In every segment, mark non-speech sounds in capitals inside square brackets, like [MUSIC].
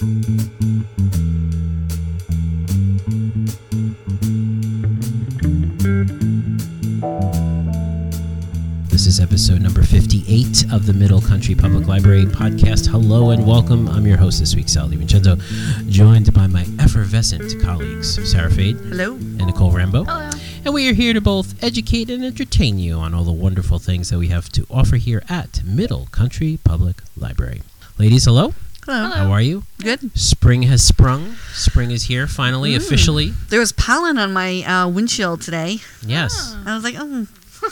This is episode number 58 of the Middle Country Public Library podcast. Hello and welcome. I'm your host this week, Sal DiVincenzo, joined by my effervescent colleagues, Sarah Fade Hello. and Nicole Rambo. Hello. And we are here to both educate and entertain you on all the wonderful things that we have to offer here at Middle Country Public Library. Ladies, hello. Hello. Hello. How are you? Good. Spring has sprung. Spring is here finally, Mm. officially. There was pollen on my uh, windshield today. Yes. I was like, oh. [LAUGHS]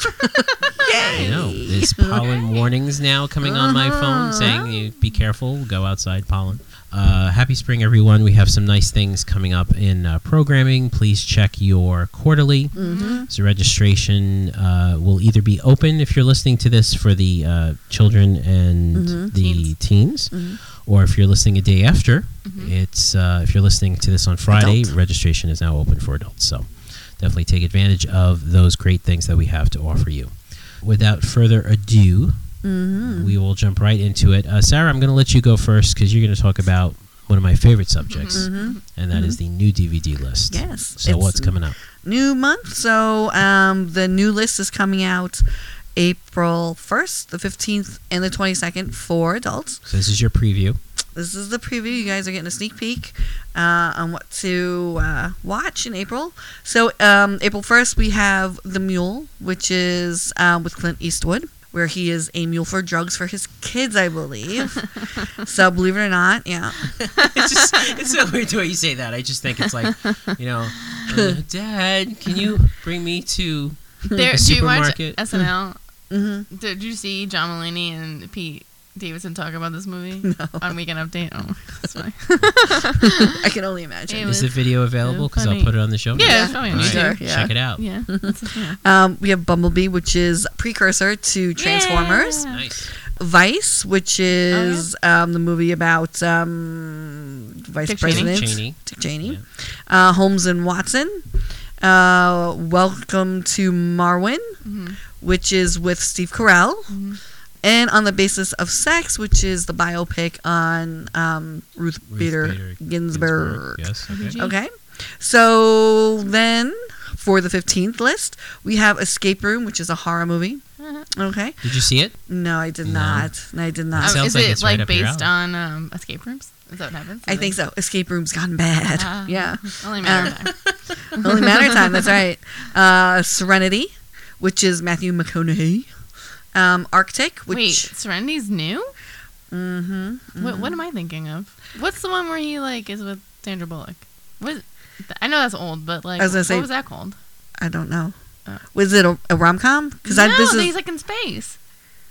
I know. There's pollen warnings now coming on my phone saying you be careful, go outside, pollen. Uh, happy spring, everyone. We have some nice things coming up in uh, programming. Please check your quarterly. Mm-hmm. So, registration uh, will either be open if you're listening to this for the uh, children and Mhm. the teens, Mhm. Or if you're listening a day after, Mhm. it's uh, if you're listening to this on Friday, Adult. registration is now open for adults. So, definitely take advantage of those great things that we have to offer you. Without further ado, Mm-hmm. we will jump right into it. Uh, Sarah, I'm going to let you go first because you're going to talk about one of my favorite subjects, Mm-hmm. and that is the new DVD list. Yes. So, what's coming up? New month. So um, the new list is coming out April 1st, the 15th, and the 22nd for adults. So, this is your preview. This is the preview. You guys are getting a sneak peek uh, on what to uh, watch in April. So, um, April 1st, we have The Mule, which is um, with Clint Eastwood, where he is a mule for drugs for his kids, I believe. [LAUGHS] so, believe it or not, yeah. [LAUGHS] it's just it's so weird the way you say that. I just think it's like, you know, [LAUGHS] uh, Dad, can you bring me to There, a do you watch supermarket? SNL? Hmm Did you see John Mulaney and Pete Davidson talk about this movie [LAUGHS] No. on Weekend Update? Oh, that's funny. [LAUGHS] I can only imagine. It Is was the video available? Because I'll put it on the show. Yeah, Yeah. it's probably All on right, Sure, yeah. check it out. Yeah. Um, we have Bumblebee, which is precursor to Transformers. Yeah. Nice. Vice, which is um, the movie about um, Vice Dick President Cheney. Dick Cheney. Uh, Holmes and Watson. Uh, Welcome to Marwen, Mhm. Which is with Steve Carell. Mhm. And on the basis of sex, which is the biopic on um, Ruth, Ruth Bader, Bader Ginsburg. Yes. Okay. Okay. So then, for the 15th list, we have Escape Room, which is a horror movie. Uh-huh. Okay. Did you see it? No, I did No. not. No, I did Um, not. Sounds is like it it's right like up your based on um, escape rooms? Is that what happens? I think so. Escape Room's gone bad. Ah. yeah. Only matter Um, of time. [LAUGHS] Only matter of time. That's right. Uh, Serenity, which is Matthew McConaughey. Um, Arctic, which. Wait, Serenity's new? Mm-hmm. What, what am I thinking of? What's the one where he like is with Sandra Bullock? What? I know that's old, but like, I was what say- was that called? I don't know. Oh. Was it a, a rom com? Because no, this is he's like in space.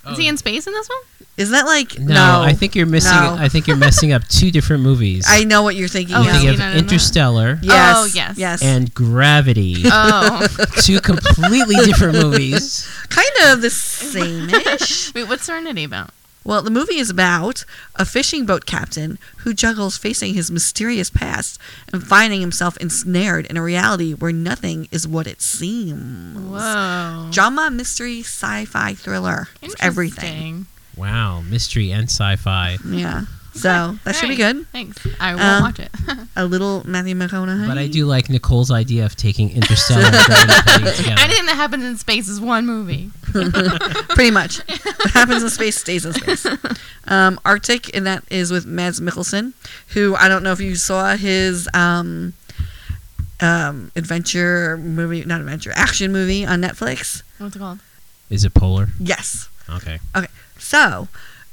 Oh. Is he um, in space in this one? isn't that like No, I think you're missing. No. I think you're messing up two different movies. I know what you're thinking. Oh, you of. yeah. think of it in that. Interstellar Yes. Oh, yes. Yes. and Gravity, [LAUGHS] Oh, [LAUGHS] two completely different movies. kind of the same ish. wait, what's Serenity about? Well, the movie is about a fishing boat captain who juggles facing his mysterious past and finding himself ensnared in a reality where nothing is what it seems. Whoa, Drama, mystery, sci-fi, thriller. It's everything. Interesting. Wow, mystery and sci-fi. Yeah. So that should be good. Thanks. I won't Um, watch it. [LAUGHS] A little Matthew McConaughey. But I do like Nicole's idea of taking Interstellar [LAUGHS] and Gravity and putting it [LAUGHS] together. Anything that happens in space is one movie. Pretty much. what happens in space stays in space. Um, Arctic, and that is with Mads Mikkelsen, who I don't know if you saw his um, um, adventure movie, not adventure, action movie on Netflix. What's it called? Is it polar? Yes. Okay. Okay. So,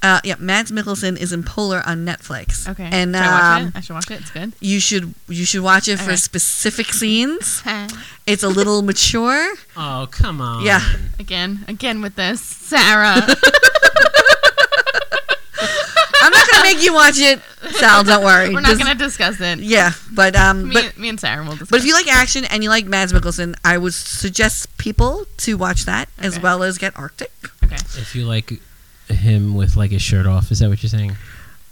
uh, yeah, Mads Mikkelsen is in Polar on Netflix. Okay. And should I watch um, it? I should watch it. It's good. you should you should watch it for specific scenes. [LAUGHS] It's a little mature. Oh come on. Yeah. again, again with this, Sarah. [LAUGHS] I'm not gonna make you watch it, Sal. Don't worry. We're not This- gonna discuss it. Yeah, but um, Me, but me and Sarah will discuss. But if you like action and you like Mads Mikkelsen, I would suggest people to watch that as well as get Arctic. okay. If you like him with like his shirt off, is that what you're saying?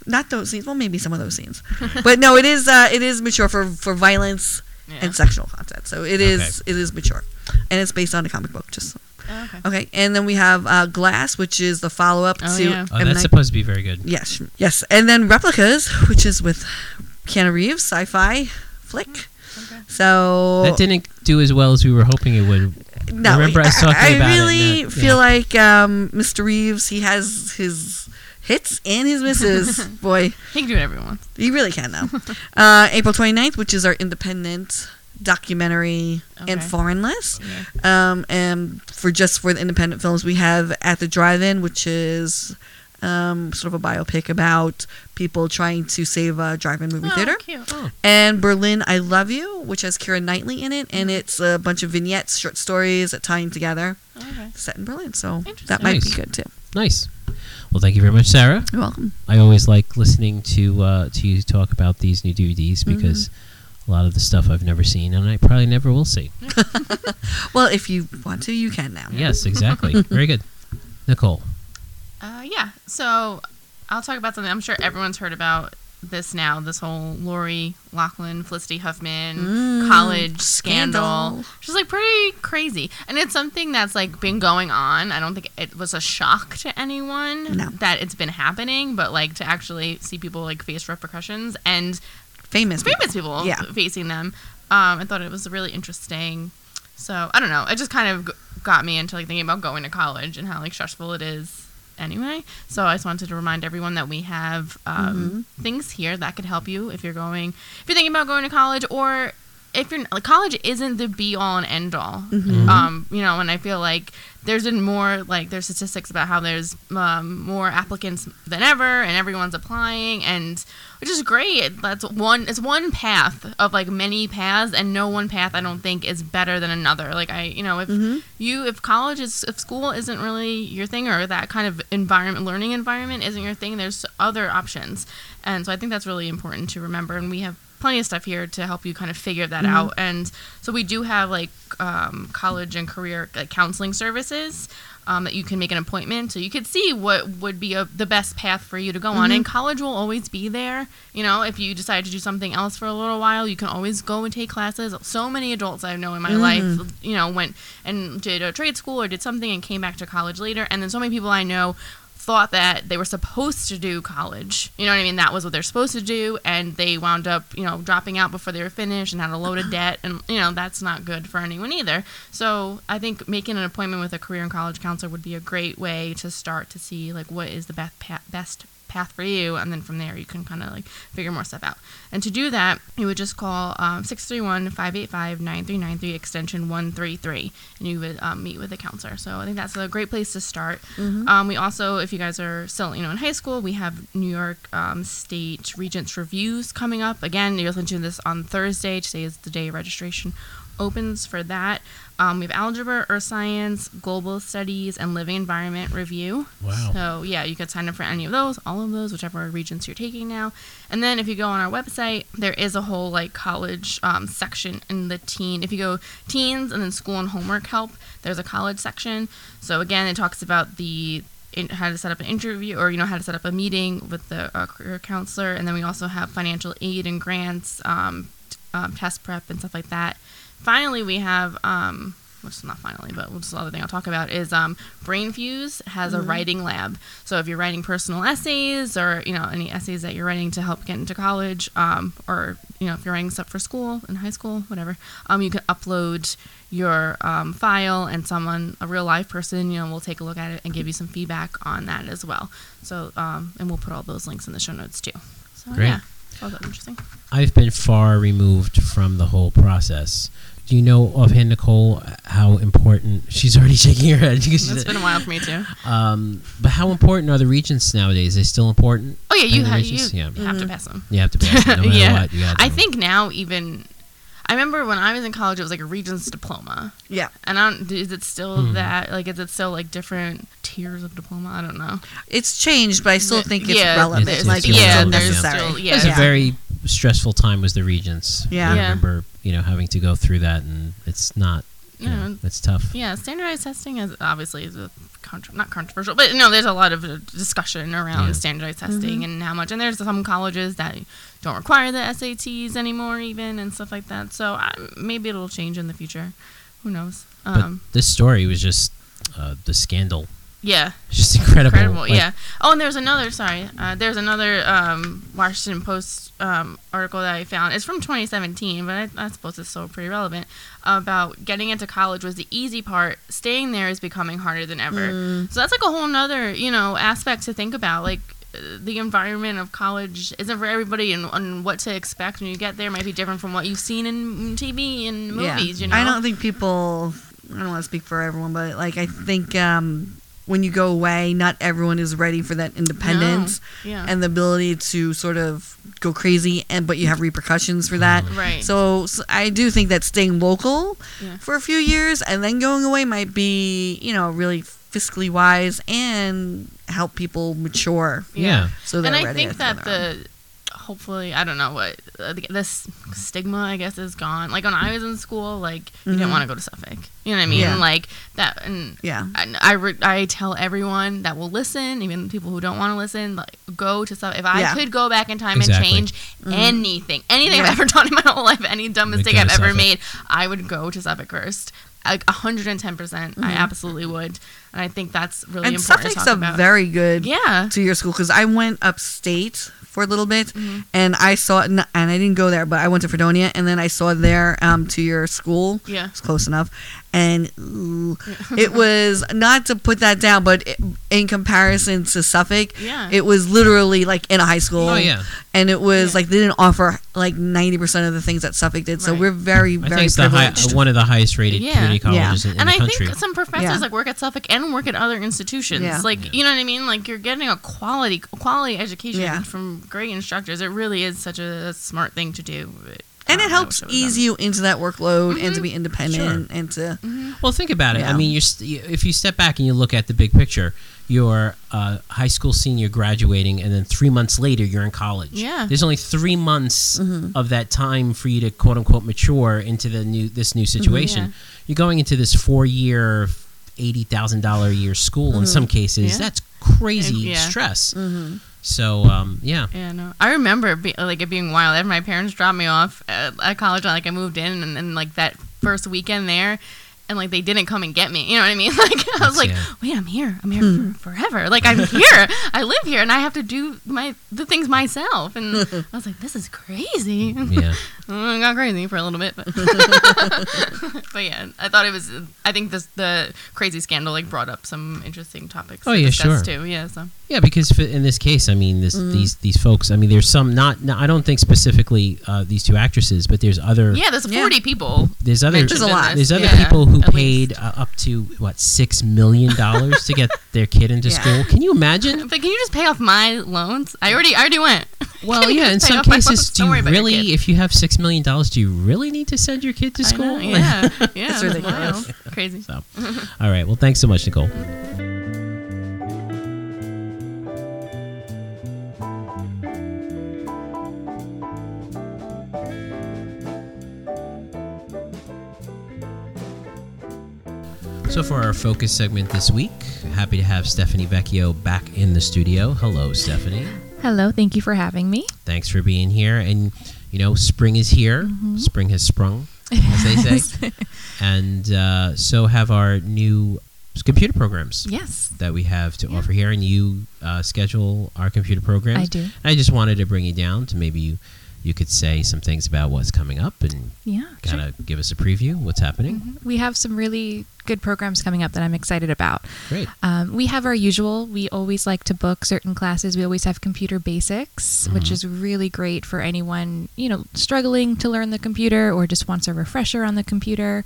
Not those scenes. Well, maybe some of those scenes. [LAUGHS] but no, it is uh, it is mature for for violence Yeah. and sexual content. So it is it is mature, and it's based on a comic book. Just Oh, okay. Okay, and then we have uh, Glass, which is the follow up Oh, to yeah. Oh, M. that's Night- supposed to be very good. Yes, yes, and then Replicas, which is with Keanu Reeves, sci-fi flick. Okay. So That didn't do as well as we were hoping it would. No, remember I was talking I, about it really and that- feel yeah. like um, Mr. Reeves. He has his hits and his misses. [LAUGHS] Boy, He can do whatever he wants. he really can though. [LAUGHS] uh, April 29th, which is our independent documentary and Okay. foreign list. Yeah. Um, and for just for the independent films, we have At the Drive-In, which is um, sort of a biopic about people trying to save a drive-in movie Oh, theater. cute. And Berlin, I Love You, which has Keira Knightley in it, and it's a bunch of vignettes, short stories that tie in together, Okay. set in Berlin. So that might be good too. Nice. Well, thank you very much, Sarah. You're welcome. I always like listening to uh, to you talk about these new DVDs Mm-hmm. because a lot of the stuff I've never seen and I probably never will see. [LAUGHS] Well, if you want to, you can now. Yes, exactly. very good. Nicole. Yeah. So I'll talk about something. I'm sure everyone's heard about this now. This whole Lori Loughlin, Felicity Huffman Mm, college scandal. scandal. She's like pretty crazy, and it's something that's like been going on. I don't think it was a shock to anyone No. that it's been happening, but like to actually see people like face repercussions and Famous. famous people Yeah. facing them. Um, I thought it was really interesting. So I don't know. It just kind of got me into like thinking about going to college and how like stressful it is anyway. So I just wanted to remind everyone that we have um, things here that could help you if you're going, if you're thinking about going to college or if you're like college isn't the be all and end all. Um, you know, and I feel like there's been more like there's statistics about how there's um, more applicants than ever and everyone's applying and which is great. That's one it's one path of like many paths and no one path I don't think is better than another. Like I you know, if you if college is if school isn't really your thing or that kind of environment learning environment isn't your thing, there's other options. And so I think that's really important to remember and we have plenty of stuff here to help you kind of figure that out. And so we do have like um, college and career like counseling services um, that you can make an appointment, so you could see what would be a, the best path for you to go on. And college will always be there. You know, if you decide to do something else for a little while, you can always go and take classes. So many adults I know in my life, you know, went and did a trade school or did something and came back to college later. And then so many people I know thought that they were supposed to do college. You know what I mean? That was what they're supposed to do, and they wound up, you know, dropping out before they were finished and had a load of [CLEARS THROAT] debt, and you know that's not good for anyone either. So I think making an appointment with a career and college counselor would be a great way to start to see like what is the best path, best path for you, and then from there you can kind of like figure more stuff out. And to do that, you would just call um, 631-585-9393 extension 133, and you would um, meet with a counselor. So I think that's a great place to start. Um, we also, if you guys are still, you know, in high school, we have New York um, State Regents reviews coming up. Again, you're listening to this on Thursday. Today is the day of registration opens for that. Um, we have algebra, earth science, global studies, and living environment review. Wow. So yeah, you could sign up for any of those, all of those, whichever regents you're taking now. And then if you go on our website, there is a whole like college um, section in the teen. If you go teens and then school and homework help, there's a college section. So again, it talks about the in, how to set up an interview or you know how to set up a meeting with the uh, career counselor and then we also have financial aid and grants um, t- um, test prep and stuff like that finally we have um, which is not finally but which is the other thing i'll talk about is um, brainfuse has a writing lab. So if you're writing personal essays or you know any essays that you're writing to help get into college um, or you know if you're writing stuff for school in high school whatever um, you can upload your um, file and someone a real live person you know will take a look at it and give you some feedback on that as well. So um, and we'll put all those links in the show notes too. So Great. yeah. So that interesting. I've been far removed from the whole process. Do you know offhand, Nicole, how important? She's already shaking her head. [LAUGHS] because that's she's- been a while for me too um, but how important are the regents nowadays? Are they still important? oh yeah you, ha- you yeah. have to pass them You have to pass them. no [LAUGHS] matter yeah what. You have i think now even i remember when i was in college it was like a regent's diploma Yeah. and I don't, is it still Hmm. that like is it still like different tiers of diploma i don't know It's changed, but I still think it's Yeah, relevant. there's- like it's it's yeah, still there's necessary. still- it yeah. was a very stressful time. Was the regents? Yeah. I Yeah. remember you know having to go through that, and it's not. You Yeah. know, it's tough. Yeah, standardized testing is obviously is a contro- not controversial, but no, there's a lot of uh, discussion around Yeah. standardized testing and how much. And there's some colleges that don't require the SATs anymore, even and stuff like that. So uh, maybe it'll change in the future. Who knows? But Um, this story was just uh, the scandal. Yeah, just incredible. incredible. Like, yeah. Oh, and there's another. Sorry, uh, there's another um, Washington Post um, article that I found. It's from 2017, but I, I suppose it's still pretty relevant. About getting into college was the easy part. Staying there is becoming harder than ever. Mm. So that's like a whole nother, you know, aspect to think about. Like uh, the environment of college isn't for everybody, and, and what to expect when you get there might be different from what you've seen in TV and movies. You know, I don't think people. I don't want to speak for everyone, but like I think um, when you go away, not everyone is ready for that independence Yeah. and the ability to sort of go crazy, and but you have repercussions for that. Mm-hmm. right. So, so I do think that staying local Yeah. for a few years and then going away might be, you know, really fiscally wise and help people mature. Yeah. So they're and I ready think to that throw own. the hopefully I don't know what uh, this stigma I guess is gone. Like when I was in school, like you didn't Mhm. want to go to Suffolk. You know what I mean? Yeah. Like that, and yeah. I I, re- I tell everyone that will listen, even people who don't want to listen, like go to Suffolk. If I Yeah. could go back in time Exactly. and change Mhm. anything, anything Yeah. I've ever [LAUGHS] done in my whole life, any dumb mistake I've ever Suffolk. made, I would go to Suffolk first. Like 110%. percent I Mhm. absolutely would. And I think that's really And important Suffolk's to a about. very good yeah. to your school because I went upstate for a little bit Mhm. and I saw it, and I didn't go there, but I went to Fredonia and then I saw there um, to your school. Yeah. It's close enough, and ooh, [LAUGHS] it was not to put that down, but it, in comparison to Suffolk, Yeah. it was literally like in a high school. Oh yeah. and it was Yeah. like they didn't offer like ninety percent of the things that Suffolk did. So Right. we're very I very think it's the high, privileged. one of the highest rated Yeah. community Yeah. colleges in, in and the I country. think some professors Yeah. like work at Suffolk and work at other institutions. Yeah. Like Yeah. you know what I mean? Like you're getting a quality quality education Yeah. from great instructors. It really is such a smart thing to do. And it helps wish it was ease you into that workload and to Mhm. be independent and to Well, think about it. I mean, you're st- you- if you step back and you look at the big picture, you're uh, high school senior graduating, and then three months later you're in college. Yeah. There's only three months Mhm. of that time for you to quote unquote mature into the new this new situation. Yeah. You're going into this four year, eighty thousand dollar a year school in some cases. Yeah. That's crazy Yeah. stress. So um, yeah. Yeah, no. I remember be, like it being wild. After my parents dropped me off at, at college, like I moved in, and then like that first weekend there, and like they didn't come and get me. You know what I mean? [LAUGHS] Like I That's- was like, yeah. wait, I'm here. I'm here for forever. Like I'm [LAUGHS] here. I live here, and I have to do my the things myself. And [LAUGHS] I was like, this is crazy. Yeah. I got crazy for a little bit, but but yeah, I thought it was. I think this the crazy scandal like brought up some interesting topics. Oh, to yeah, discuss, sure. Too. Yeah, so Yeah, because in this case, I mean, this, Mm. these these folks. I mean, there's some not. no, I don't think specifically uh, these two actresses, but there's other. yeah, there's Yeah. 40 people. There's other. There's a lot. There's other Yeah, people who at paid uh, up to what six million dollars to get [LAUGHS] their kid into Yeah. school. Can you imagine? But can you just pay off my loans? I already, I already went. [LAUGHS] Well, yeah. In some cases, do you really, if you have six million dollars, do you really need to send your kid to school? know, yeah, [LAUGHS] yeah, It's ridiculous. wild. Crazy. So, all right. Well, thanks so much, Nicole. So, for our focus segment this week, happy to have Stephanie Vecchio back in the studio. Hello, Stephanie. Hello, thank you for having me. Thanks for being here. And, you know, spring is here, spring has sprung, as they say. [LAUGHS] and uh, so have our new computer programs Yes, that we have to Yeah. offer here. And you uh, schedule our computer programs. I do. I just wanted to bring you down to maybe you, you could say some things about what's coming up and Yeah, kind sure. of give us a preview what's happening. Mhm. We have some really good programs coming up that I'm excited about. Great. Um, we have our usual. We always like to book certain classes. We always have computer basics, which is really great for anyone you know struggling to learn the computer or just wants a refresher on the computer.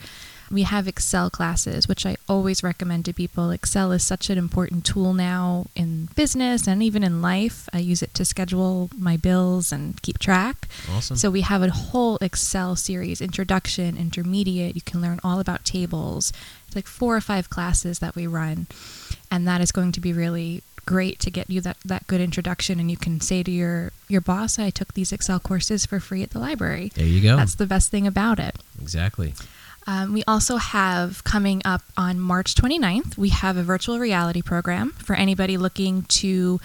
We have Excel classes, which I always recommend to people. Excel is such an important tool now in business and even in life. I use it to schedule my bills and keep track. Awesome. So we have a whole Excel series, introduction, intermediate. You can learn all about tables. It's like four or five classes that we run, and that is going to be really great to get you that, that good introduction. And you can say to your your boss, "I took these Excel courses for free at the library." there you go. That's the best thing about it. exactly. Um, we also have coming up on March 29th, we have a virtual reality program for anybody looking to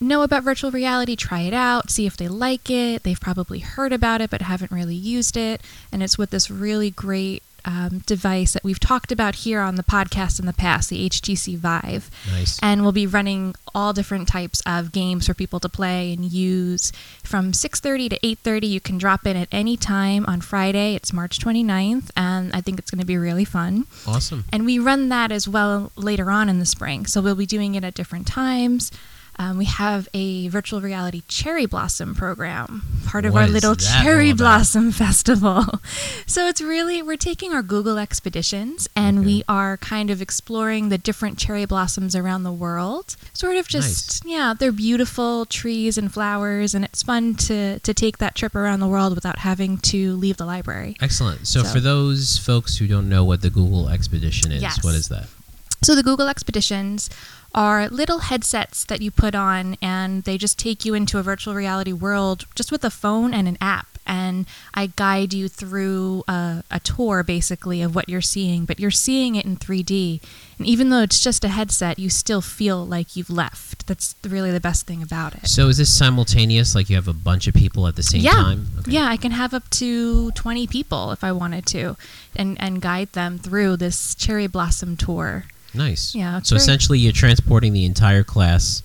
know about virtual reality, try it out, see if they like it. They've probably heard about it but haven't really used it. And it's with this really great um, device that we've talked about here on the podcast in the past, the HTC Vive. Nice. And we'll be running all different types of games for people to play and use. From 6:30 to 8:30, you can drop in at any time on Friday. It's March 29th, and I think it's going to be really fun. awesome. And we run that as well later on in the spring. So we'll be doing it at different times. Um, we have a virtual reality cherry blossom program, part of What our little cherry blossom [LAUGHS] festival. so it's really, we're taking our Google expeditions and Okay. we are kind of exploring the different cherry blossoms around the world. Sort of just, yeah, they're beautiful trees and flowers, and it's fun to, to take that trip around the world without having to leave the library. Excellent. So, So- for those folks who don't know what the Google Expedition is, Yes. what is that? So the Google Expeditions are little headsets that you put on and they just take you into a virtual reality world just with a phone and an app. And I guide you through a, a tour basically of what you're seeing, but you're seeing it in 3D. And even though it's just a headset, you still feel like you've left. That's really the best thing about it. So, is this simultaneous? Like you have a bunch of people at the same yeah. time? Yeah, I can have up to 20 people if I wanted to and, and guide them through this cherry blossom tour. Nice. Yeah, So essentially, you're transporting the entire class.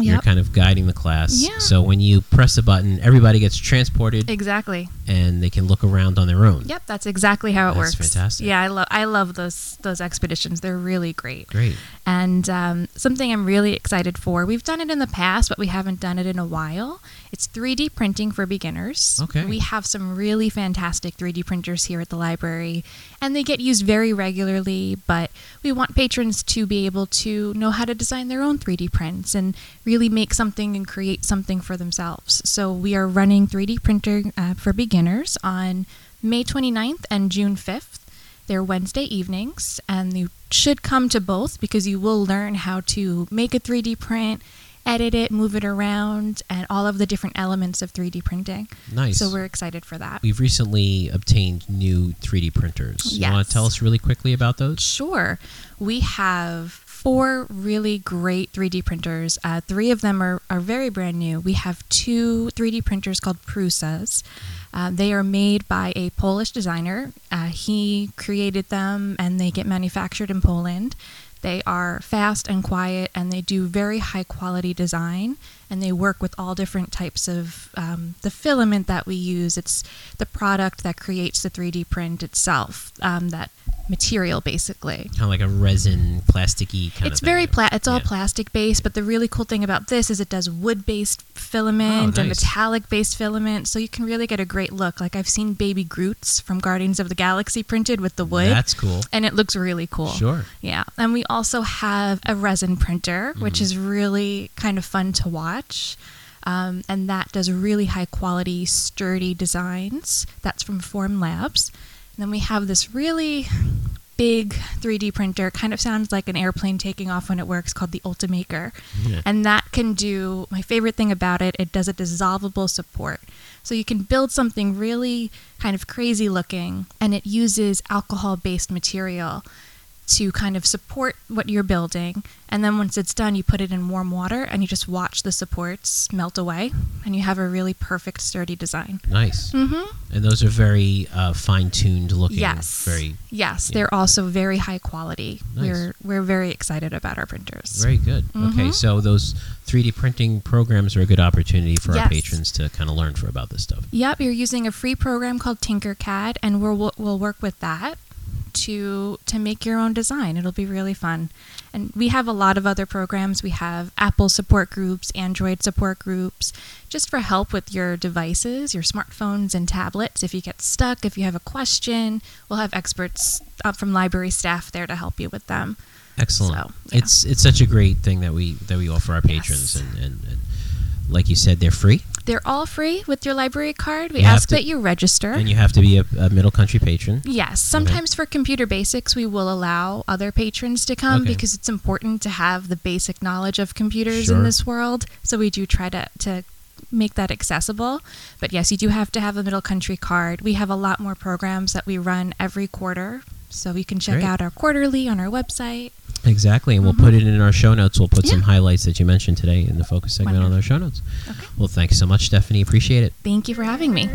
You're kind of guiding the class. Yeah. So when you press a button, everybody gets transported, Exactly. and they can look around on their own. Yep, that's exactly how it That's works. fantastic. Yeah, I love I love those those expeditions. They're really great. Great. And um, something I'm really excited for. We've done it in the past, but we haven't done it in a while. It's 3D printing for beginners. Okay. We have some really fantastic 3D printers here at the library, and they get used very regularly. But we want patrons to be able to know how to design their own 3D prints and really make something and create something for themselves. So we are running 3D printer uh, for beginners on May 29th and June 5th. They're Wednesday evenings, and you should come to both because you will learn how to make a 3D print, edit it, move it around, and all of the different elements of 3D printing. Nice. So we're excited for that. We've recently obtained new 3D printers. Yes. You want to tell us really quickly about those? Sure. We have four really great 3D printers. Uh, three of them are, are very brand new. We have two 3D printers called Prusas. Uh, they are made by a Polish designer. Uh, he created them and they get manufactured in Poland. They are fast and quiet and they do very high quality design and they work with all different types of um, the filament that we use. It's the product that creates the 3D print itself, um, that material basically. Kind of like a resin, plasticky kind It's of thing. very pla- it's all Yeah. plastic based, but the really cool thing about this is it does wood based filament Oh, and metallic based filament, so you can really get a great look. Like I've seen baby Groots from Guardians of the Galaxy printed with the wood, That's cool. and it looks really cool. Sure. Yeah, and we also have a resin printer, which Mm-hmm. is really kind of fun to watch. Um, and that does really high quality, sturdy designs. That's from Form Labs. Then we have this really big 3D printer. Kind of sounds like an airplane taking off when it works, called the Ultimaker. Yeah. And that can do my favorite thing about it. It does a dissolvable support. So you can build something really kind of crazy looking, and it uses alcohol based material to kind of support what you're building. And then once it's done, you put it in warm water and you just watch the supports melt away, and you have a really perfect, sturdy design. Nice. Mm-hmm. And those are very uh, fine-tuned looking. Yes. Very, Yes, they're also very high quality. Nice. We're we're very excited about our printers. very good. Okay, Mhm. so those 3D printing programs are a good opportunity for our patrons to kind of learn for about this stuff. Yep, you're using a free program called Tinkercad, and we'll- we'll work with that to to make your own design. It'll be really fun. And we have a lot of other programs. We have Apple support groups, Android support groups, just for help with your devices, your smartphones and tablets. If you get stuck, if you have a question, we'll have experts uh, from library staff there to help you with them. Excellent. So, yeah. It's it's such a great thing that we that we offer our patrons, Yes. and, and, and like you said, they're free, They're all free with your library card. We You ask to- that you register. and you have to be a, a middle country patron. Yes, sometimes for computer basics, we will allow other patrons to come Okay. because it's important to have the basic knowledge of computers Sure. in this world. So we do try to, to make that accessible. But yes, you do have to have a middle country card. We have a lot more programs that we run every quarter. So you can check Great. out our quarterly on our website. Exactly, and mm-hmm. we'll put it mm-hmm. in our show notes. We'll put yeah. some highlights that you mentioned today in the focus segment Wonderful. on our show notes. Okay. Well, thanks so much, Stephanie. Appreciate it. Thank you for having me.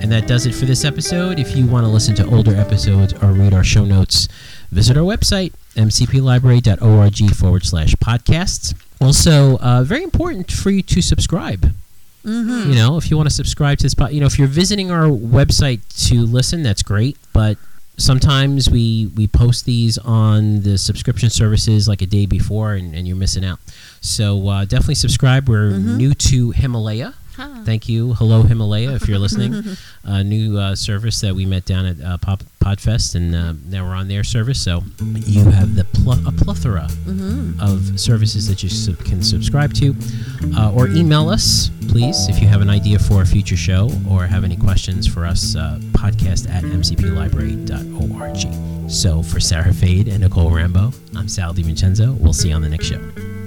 And that does it for this episode. If you want to listen to older episodes or read our show notes, visit our website, mcplibrary.org forward slash podcasts. Also, uh, very important for you to subscribe Mm-hmm. You know, if you want to subscribe to this, pod, you know, if you're visiting our website to listen, that's great. But sometimes we we post these on the subscription services like a day before, and, and you're missing out. So uh, definitely subscribe. We're new to Himalaya. Huh. Thank you. Hello, Himalaya, if you're listening. [LAUGHS] A new uh, service that we met down at uh, Pop, Podfest, and uh, now we're on their service. So you have the pl- a plethora of services that you sub- can subscribe to. Uh, or email us, please, if you have an idea for a future show or have any questions for us, uh, podcast at mcplibrary.org. So for Sarah Fade and Nicole Rambo, I'm Sal DiVincenzo. We'll see you on the next show.